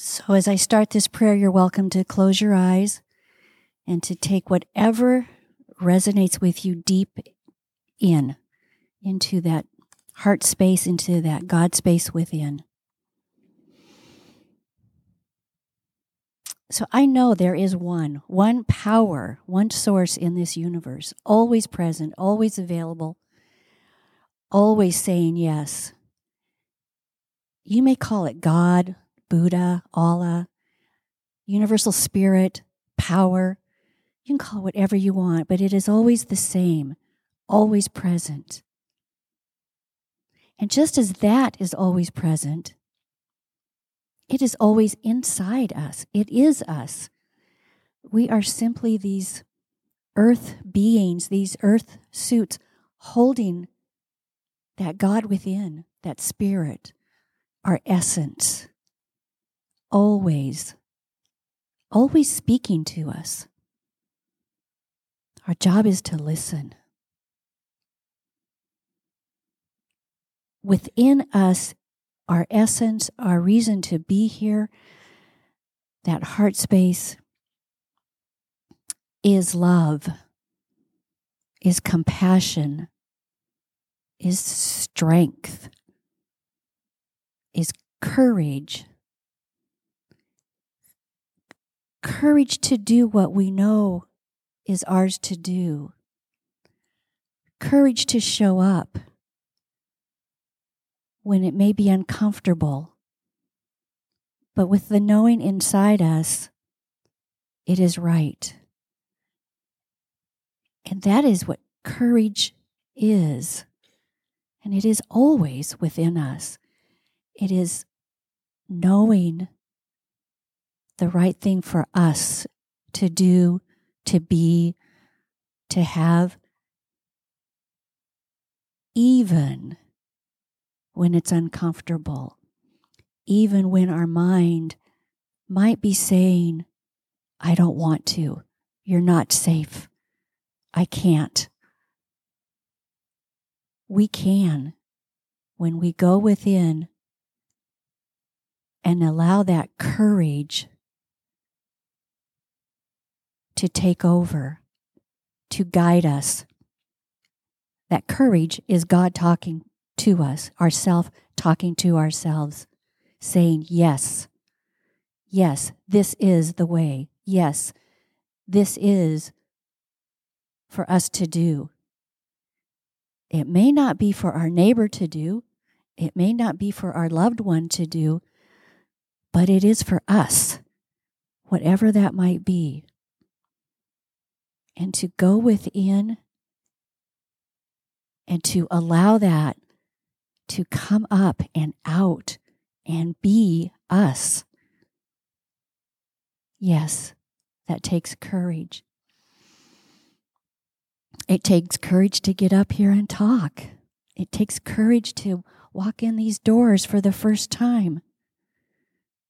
So, as I start this prayer, you're welcome to close your eyes and to take whatever resonates with you deep in, into that heart space, into that God space within. So I know there is one, one power, one source in this universe, always present, always available, always saying yes. You may call it God, Buddha, Allah, universal spirit, power. You can call it whatever you want, but it is always the same, always present. And just as that is always present, it is always inside us. It is us. We are simply these earth beings, these earth suits holding that God within, that spirit, our essence, always, always speaking to us. Our job is to listen. Within us our essence, our reason to be here, that heart space is love, is compassion, is strength, is courage. Courage to do what we know is ours to do. Courage to show up when it may be uncomfortable. But with the knowing inside us, it is right. And that is what courage is. And it is always within us. It is knowing the right thing for us to do, to be, to have, even when it's uncomfortable, even when our mind might be saying, I don't want to, you're not safe, I can't. We can when we go within and allow that courage to take over, to guide us. That courage is God talking to us, ourself talking to ourselves, saying, Yes, yes, this is the way. Yes, this is for us to do. It may not be for our neighbor to do, it may not be for our loved one to do, but it is for us, whatever that might be. And to go within and to allow that to come up and out and be us. Yes, that takes courage. It takes courage to get up here and talk. It takes courage to walk in these doors for the first time.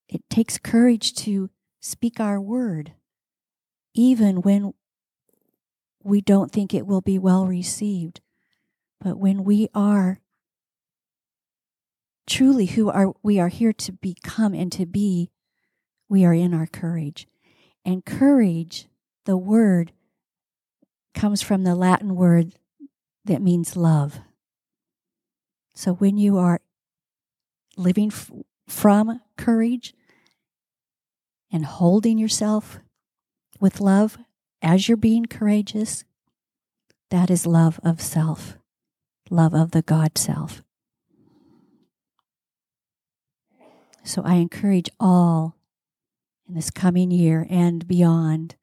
It takes courage to speak our word, even when we don't think it will be well received. But when we are truly who are we are here to become and to be, we are in our courage. And courage, the word, comes from the Latin word that means love. So when you are living f- from courage and holding yourself with love as you're being courageous, that is love of self, love of the God self. So I encourage all in this coming year and beyond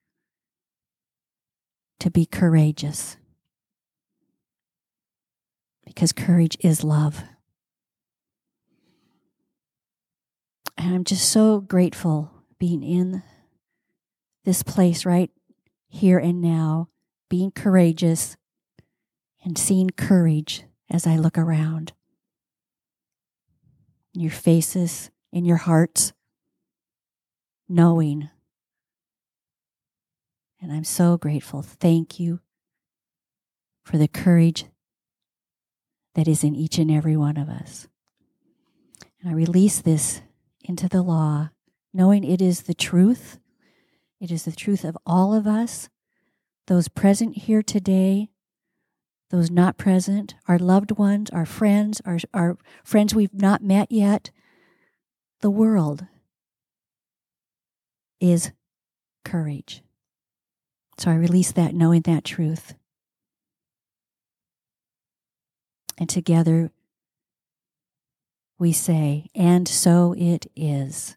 to be courageous. Because courage is love. And I'm just so grateful being in this place right here and now, being courageous and seeing courage as I look around. In Your faces, in your hearts, knowing. And I'm so grateful. Thank you for the courage that is in each and every one of us. And I release this into the law, knowing it is the truth. It is the truth of all of us, those present here today, those not present, our loved ones, our friends, our, our friends we've not met yet. The world is courage. So I release that knowing that truth. And together we say, and so it is.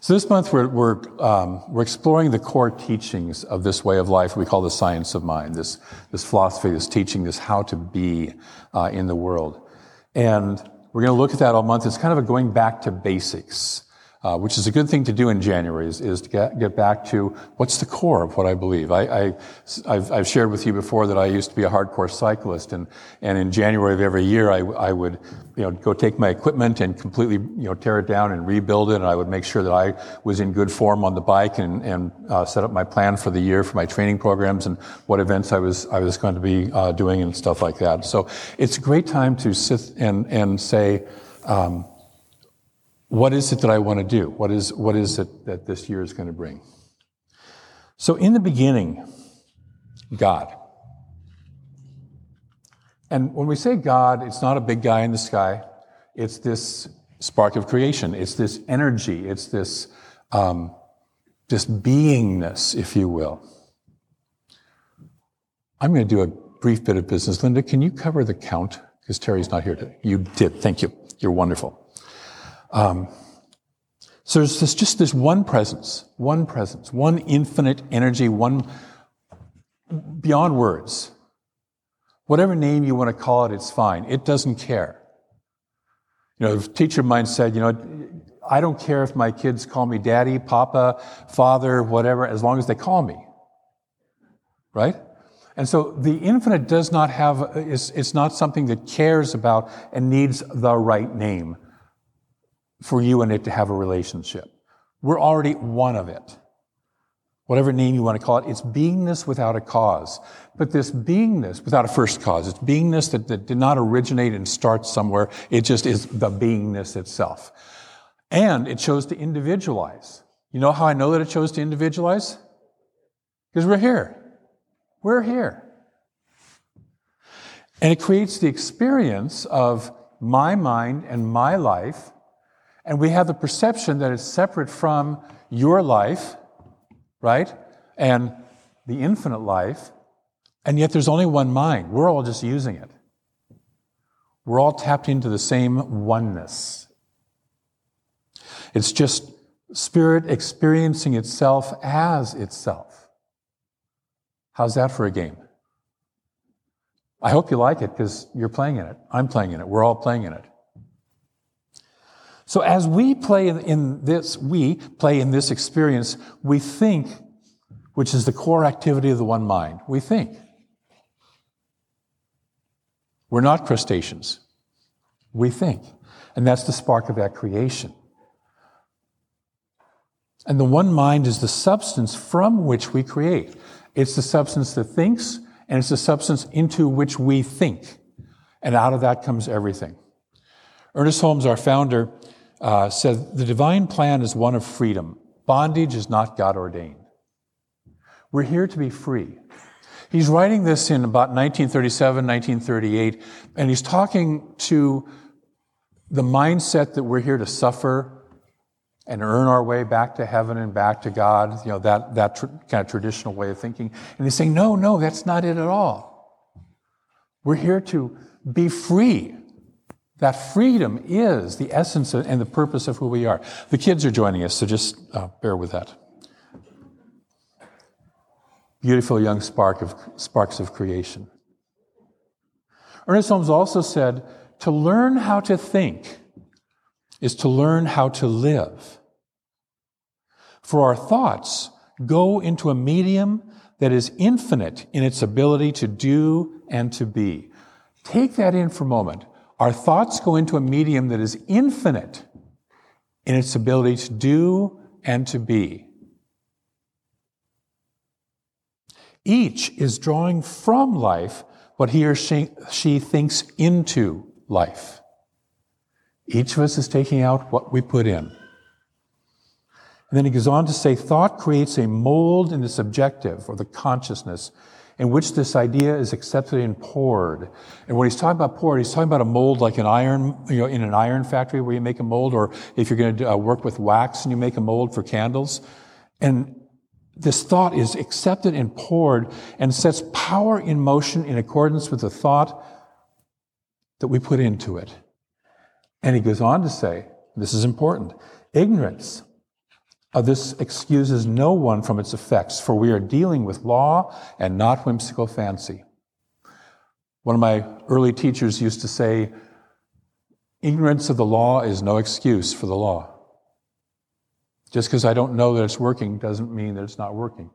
So this month we're, we're, um, we're exploring the core teachings of this way of life we call the science of mind, this, this philosophy, this teaching, this how to be uh, in the world. And we're going to look at that all month. It's kind of a going back to basics which is a good thing to do in January, is, is to get, get back to what's the core of what I believe. I, I, have shared with you before that I used to be a hardcore cyclist, and, and in January of every year, I, I would you know, go take my equipment and completely you know, tear it down and rebuild it, and I would make sure that I was in good form on the bike and, and uh, set up my plan for the year for my training programs and what events I was, I was going to be uh, doing and stuff like that. So it's a great time to sit and, and say, um, what is it that I want to do? What is, what is it that this year is going to bring? So, in the beginning, God. And when we say God, it's not a big guy in the sky. It's this spark of creation. It's this energy. It's this, um, this beingness, if you will. I'm going to do a brief bit of business. Linda, can you cover the count? Because Terry's not here today. You did. Thank you. You're wonderful. Um, so there's this, just this one presence, one presence, one infinite energy, one beyond words. Whatever name you want to call it, it's fine. It doesn't care. You know, a teacher of mine said, you know, I don't care if my kids call me daddy, papa, father, whatever, as long as they call me. Right? And so the infinite does not have, it's, it's not something that cares about and needs the right name for you and it to have a relationship. We're already one of it. Whatever name you want to call it, it's beingness without a cause. But this beingness without a first cause, it's beingness that, that did not originate and start somewhere. It just is the beingness itself. And it chose to individualize. You know how I know that it chose to individualize? Because we're here. We're here. And it creates the experience of my mind and my life and we have the perception that it's separate from your life, right? And the infinite life. And yet there's only one mind. We're all just using it. We're all tapped into the same oneness. It's just spirit experiencing itself as itself. How's that for a game? I hope you like it because you're playing in it. I'm playing in it. We're all playing in it. So as we play in this, we play in this experience, we think, which is the core activity of the one mind. We think. We're not crustaceans. We think. And that's the spark of that creation. And the one mind is the substance from which we create. It's the substance that thinks, and it's the substance into which we think. And out of that comes everything. Ernest Holmes, our founder, uh, said the divine plan is one of freedom. Bondage is not God ordained. We're here to be free. He's writing this in about 1937, 1938, and he's talking to the mindset that we're here to suffer and earn our way back to heaven and back to God, you know, that, that tr- kind of traditional way of thinking. And he's saying, no, no, that's not it at all. We're here to be free that freedom is the essence and the purpose of who we are. The kids are joining us, so just uh, bear with that. Beautiful young spark of, sparks of creation. Ernest Holmes also said to learn how to think is to learn how to live. For our thoughts go into a medium that is infinite in its ability to do and to be. Take that in for a moment. Our thoughts go into a medium that is infinite in its ability to do and to be. Each is drawing from life what he or she, she thinks into life. Each of us is taking out what we put in. And then he goes on to say thought creates a mold in the subjective or the consciousness in which this idea is accepted and poured. And when he's talking about poured, he's talking about a mold like an iron, you know, in an iron factory where you make a mold, or if you're going to uh, work with wax and you make a mold for candles. And this thought is accepted and poured and sets power in motion in accordance with the thought that we put into it. And he goes on to say, this is important ignorance of this excuses no one from its effects, for we are dealing with law and not whimsical fancy. One of my early teachers used to say, ignorance of the law is no excuse for the law. Just because I don't know that it's working doesn't mean that it's not working.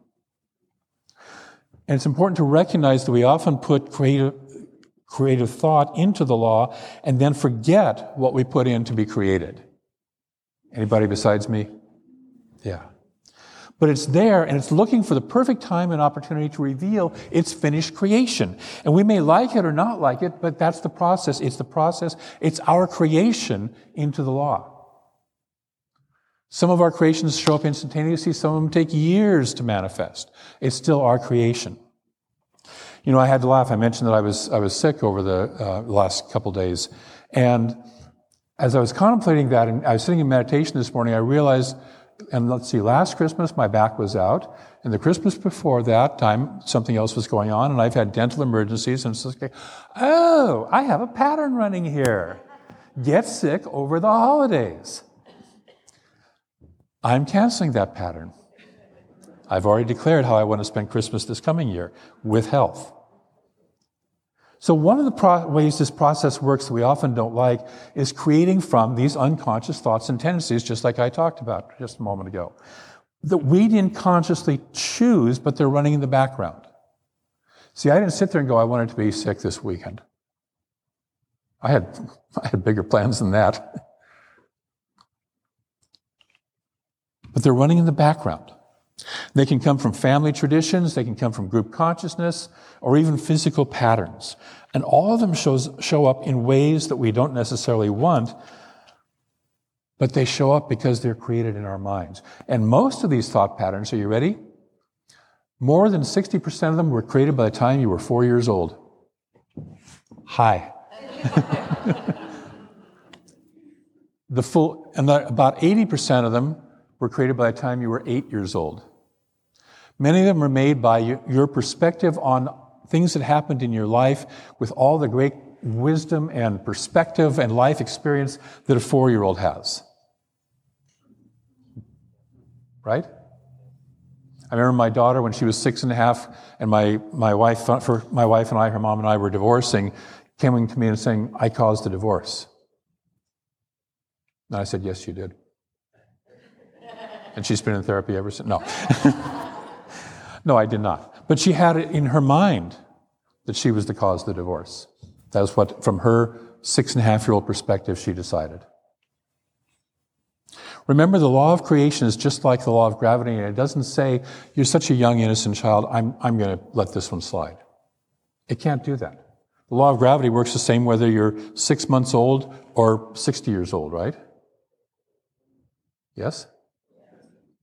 And it's important to recognize that we often put creative, creative thought into the law and then forget what we put in to be created. Anybody besides me? Yeah. But it's there and it's looking for the perfect time and opportunity to reveal its finished creation. And we may like it or not like it, but that's the process. It's the process. It's our creation into the law. Some of our creations show up instantaneously, some of them take years to manifest. It's still our creation. You know, I had to laugh. I mentioned that I was, I was sick over the uh, last couple days. And as I was contemplating that, and I was sitting in meditation this morning, I realized, and let's see, last Christmas my back was out. And the Christmas before that time, something else was going on, and I've had dental emergencies. And it's like, oh, I have a pattern running here. Get sick over the holidays. I'm canceling that pattern. I've already declared how I want to spend Christmas this coming year with health. So, one of the pro- ways this process works that we often don't like is creating from these unconscious thoughts and tendencies, just like I talked about just a moment ago, that we didn't consciously choose, but they're running in the background. See, I didn't sit there and go, I wanted to be sick this weekend. I had, I had bigger plans than that. but they're running in the background. They can come from family traditions, they can come from group consciousness, or even physical patterns. And all of them shows, show up in ways that we don't necessarily want, but they show up because they're created in our minds. And most of these thought patterns, are you ready? More than 60% of them were created by the time you were four years old. Hi. the full, and the, about 80% of them were created by the time you were eight years old. Many of them are made by your perspective on things that happened in your life with all the great wisdom and perspective and life experience that a four year old has. Right? I remember my daughter when she was six and a half, and my, my wife, uh, for my wife and I, her mom and I were divorcing, coming to me and saying, I caused the divorce. And I said, Yes, you did. And she's been in therapy ever since. No. no, I did not. But she had it in her mind that she was the cause of the divorce. That was what, from her six and a half year old perspective, she decided. Remember, the law of creation is just like the law of gravity, and it doesn't say, You're such a young, innocent child, I'm, I'm going to let this one slide. It can't do that. The law of gravity works the same whether you're six months old or 60 years old, right? Yes?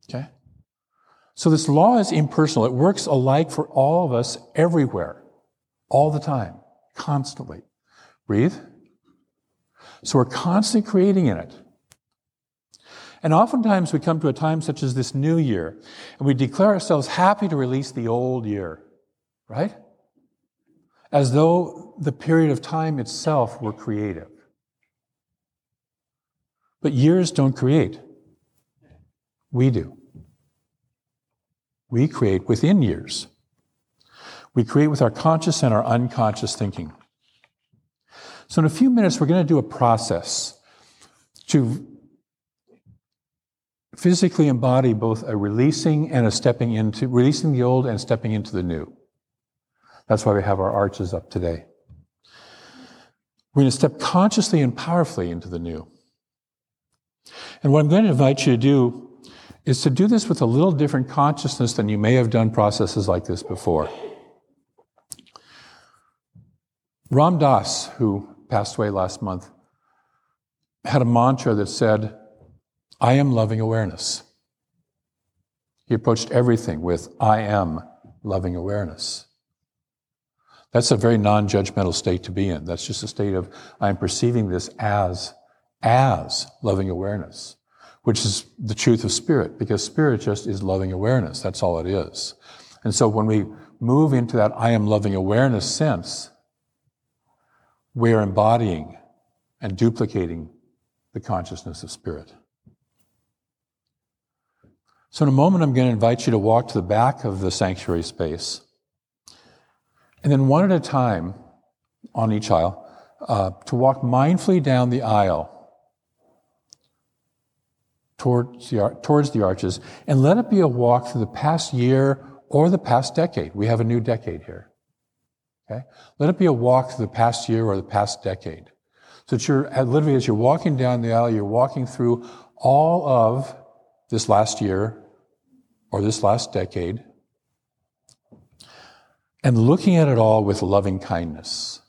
Okay? So this law is impersonal. It works alike for all of us everywhere, all the time, constantly. Breathe. So we're constantly creating in it. And oftentimes we come to a time such as this new year, and we declare ourselves happy to release the old year, right? As though the period of time itself were creative. But years don't create. We do. We create within years. We create with our conscious and our unconscious thinking. So, in a few minutes, we're going to do a process to physically embody both a releasing and a stepping into, releasing the old and stepping into the new. That's why we have our arches up today. We're going to step consciously and powerfully into the new. And what I'm going to invite you to do is to do this with a little different consciousness than you may have done processes like this before. Ram Dass, who passed away last month, had a mantra that said, I am loving awareness. He approached everything with, I am loving awareness. That's a very non judgmental state to be in. That's just a state of, I'm perceiving this as, as loving awareness, which is the truth of spirit, because spirit just is loving awareness. That's all it is. And so when we move into that I am loving awareness sense, we're embodying and duplicating the consciousness of spirit. So, in a moment, I'm going to invite you to walk to the back of the sanctuary space. And then, one at a time on each aisle, uh, to walk mindfully down the aisle towards the, towards the arches, and let it be a walk through the past year or the past decade. We have a new decade here. Okay? Let it be a walk through the past year or the past decade. So that you're, literally, as you're walking down the aisle, you're walking through all of this last year or this last decade and looking at it all with loving kindness.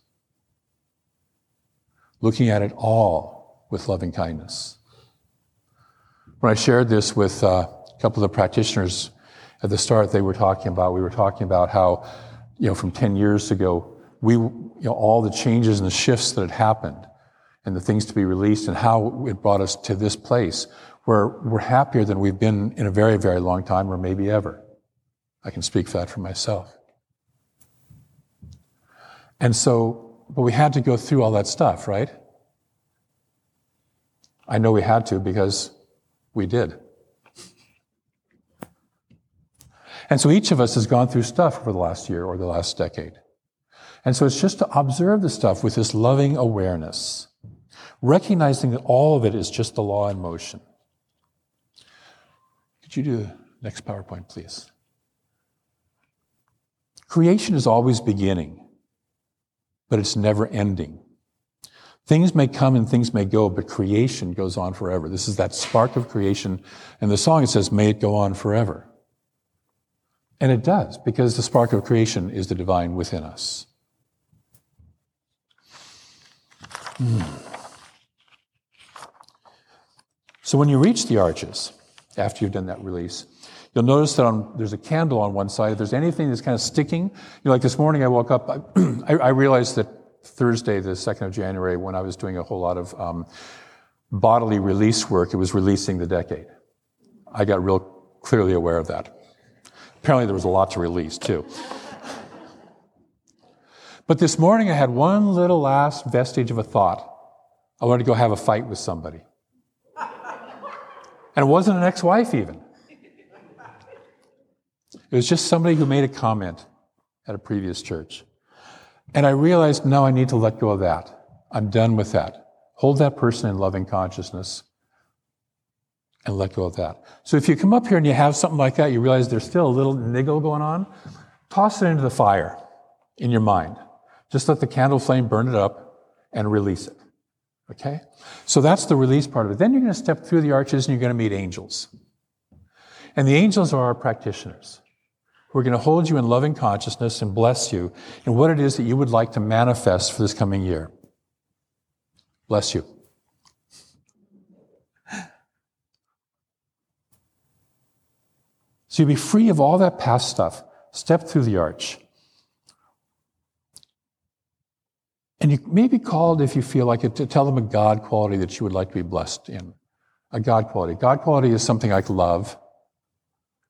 Looking at it all with loving kindness. When I shared this with uh, a couple of the practitioners at the start, they were talking about, we were talking about how, you know, from 10 years ago, we, you know, all the changes and the shifts that had happened and the things to be released and how it brought us to this place where we're happier than we've been in a very, very long time or maybe ever. I can speak for that for myself. And so, but we had to go through all that stuff, right? I know we had to because we did. And so each of us has gone through stuff over the last year or the last decade. And so it's just to observe the stuff with this loving awareness, recognizing that all of it is just the law in motion. Could you do the next PowerPoint, please? Creation is always beginning, but it's never ending. Things may come and things may go, but creation goes on forever. This is that spark of creation. And the song it says, may it go on forever. And it does, because the spark of creation is the divine within us. Hmm. So when you reach the arches, after you've done that release. You'll notice that on, there's a candle on one side. If there's anything that's kind of sticking, you know, like this morning I woke up, I, I realized that Thursday, the 2nd of January, when I was doing a whole lot of um, bodily release work, it was releasing the decade. I got real clearly aware of that. Apparently, there was a lot to release, too. But this morning, I had one little last vestige of a thought. I wanted to go have a fight with somebody. And it wasn't an ex wife, even. It was just somebody who made a comment at a previous church. And I realized, no, I need to let go of that. I'm done with that. Hold that person in loving consciousness and let go of that. So if you come up here and you have something like that, you realize there's still a little niggle going on, toss it into the fire in your mind. Just let the candle flame burn it up and release it. Okay? So that's the release part of it. Then you're going to step through the arches and you're going to meet angels. And the angels are our practitioners who are going to hold you in loving consciousness and bless you in what it is that you would like to manifest for this coming year. Bless you. So you'll be free of all that past stuff. Step through the arch. And you may be called, if you feel like it, to tell them a God quality that you would like to be blessed in. A God quality. God quality is something like love,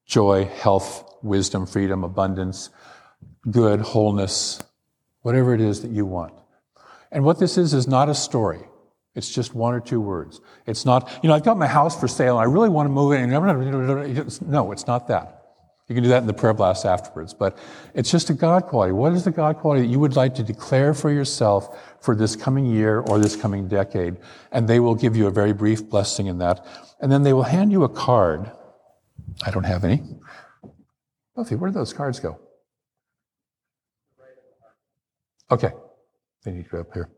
joy, health, wisdom, freedom, abundance, good, wholeness, whatever it is that you want. And what this is, is not a story. It's just one or two words. It's not, you know, I've got my house for sale and I really want to move it. And no, it's not that. You can do that in the prayer blast afterwards. But it's just a God quality. What is the God quality that you would like to declare for yourself for this coming year or this coming decade? And they will give you a very brief blessing in that. And then they will hand you a card. I don't have any. Buffy, where did those cards go? Okay. They need to go up here.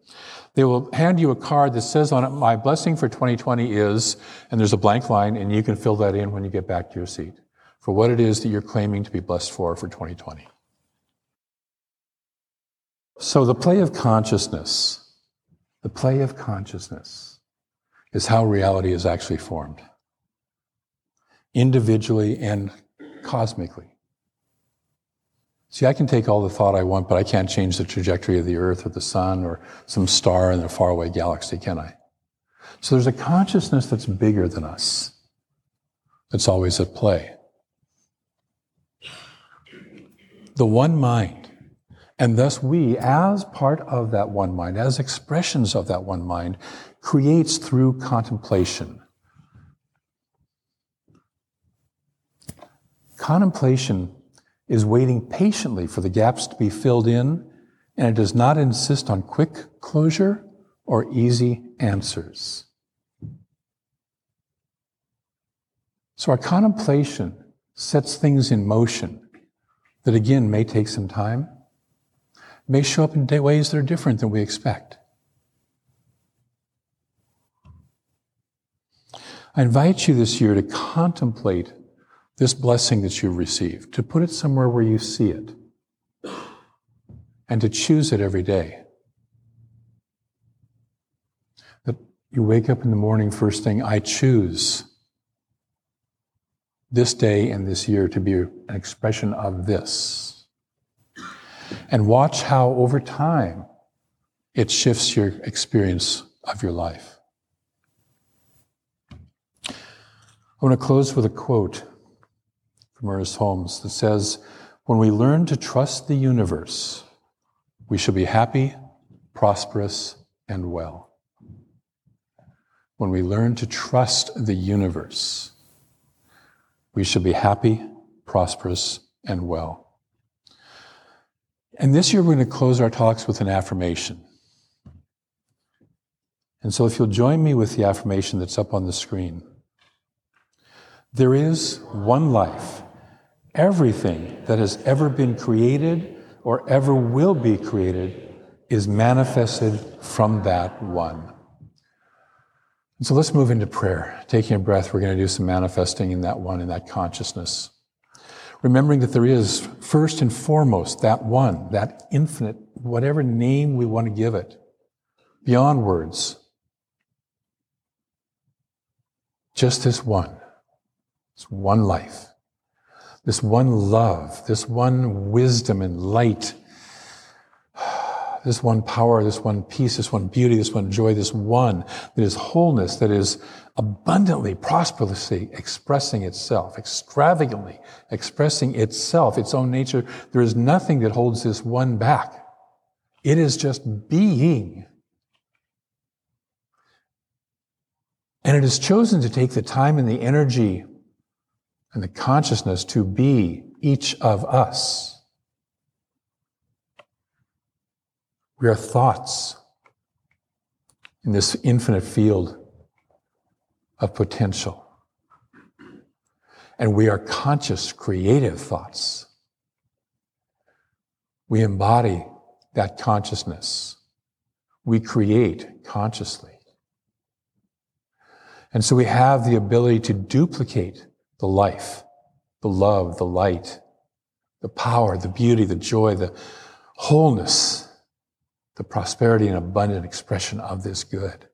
They will hand you a card that says on it, My blessing for 2020 is, and there's a blank line, and you can fill that in when you get back to your seat for what it is that you're claiming to be blessed for for 2020. So, the play of consciousness The play of consciousness is how reality is actually formed, individually and cosmically. See, I can take all the thought I want, but I can't change the trajectory of the earth or the sun or some star in a faraway galaxy, can I? So there's a consciousness that's bigger than us, that's always at play. The one mind. And thus, we, as part of that one mind, as expressions of that one mind, creates through contemplation. Contemplation is waiting patiently for the gaps to be filled in, and it does not insist on quick closure or easy answers. So our contemplation sets things in motion that again may take some time, may show up in ways that are different than we expect. I invite you this year to contemplate this blessing that you've received, to put it somewhere where you see it, and to choose it every day. That you wake up in the morning, first thing, I choose this day and this year to be an expression of this. And watch how over time it shifts your experience of your life. I want to close with a quote from Ernest Holmes that says, When we learn to trust the universe, we shall be happy, prosperous, and well. When we learn to trust the universe, we shall be happy, prosperous, and well. And this year, we're going to close our talks with an affirmation. And so, if you'll join me with the affirmation that's up on the screen there is one life Everything that has ever been created or ever will be created is manifested from that one. And so let's move into prayer. Taking a breath, we're going to do some manifesting in that one, in that consciousness. Remembering that there is, first and foremost, that one, that infinite, whatever name we want to give it, beyond words. Just this one. It's one life this one love, this one wisdom and light, this one power, this one peace, this one beauty, this one joy, this one that is wholeness, that is abundantly, prosperously expressing itself, extravagantly expressing itself, its own nature. There is nothing that holds this one back. It is just being. And it has chosen to take the time and the energy and the consciousness to be each of us. We are thoughts in this infinite field of potential. And we are conscious, creative thoughts. We embody that consciousness. We create consciously. And so we have the ability to duplicate the life, the love, the light, the power, the beauty, the joy, the wholeness, the prosperity and abundant expression of this good.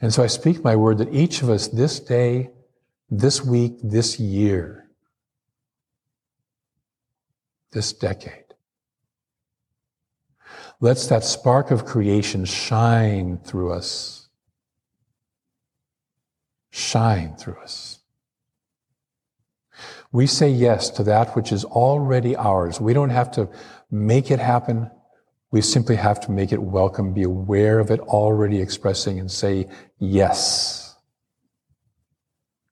And so I speak my word that each of us this day, this week, this year, this decade, lets that spark of creation shine through us shine through us. We say yes to that which is already ours. We don't have to make it happen. We simply have to make it welcome, be aware of it already expressing and say yes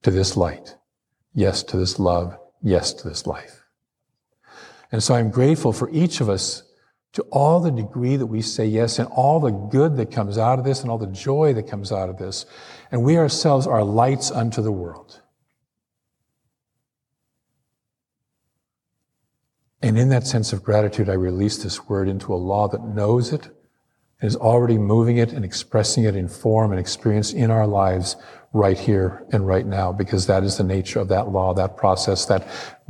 to this light. Yes to this love. Yes to this life. And so I'm grateful for each of us to all the degree that we say yes and all the good that comes out of this and all the joy that comes out of this. And we ourselves are lights unto the world. And in that sense of gratitude, I release this word into a law that knows it and is already moving it and expressing it in form and experience in our lives right here and right now, because that is the nature of that law, that process, that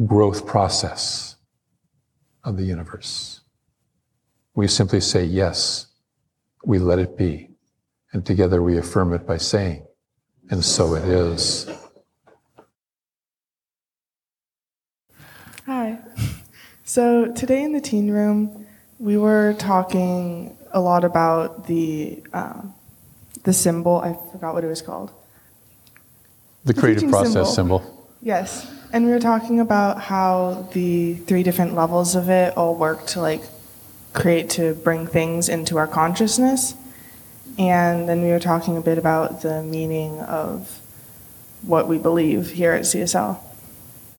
growth process of the universe. We simply say yes we let it be. And together we affirm it by saying, and so it is. Hi. So today in the teen room, we were talking a lot about the uh, the symbol. I forgot what it was called. The creative teaching process symbol. symbol. Yes, and we were talking about how the three different levels of it all work to like create to bring things into our consciousness. And then we were talking a bit about the meaning of what we believe here at CSL.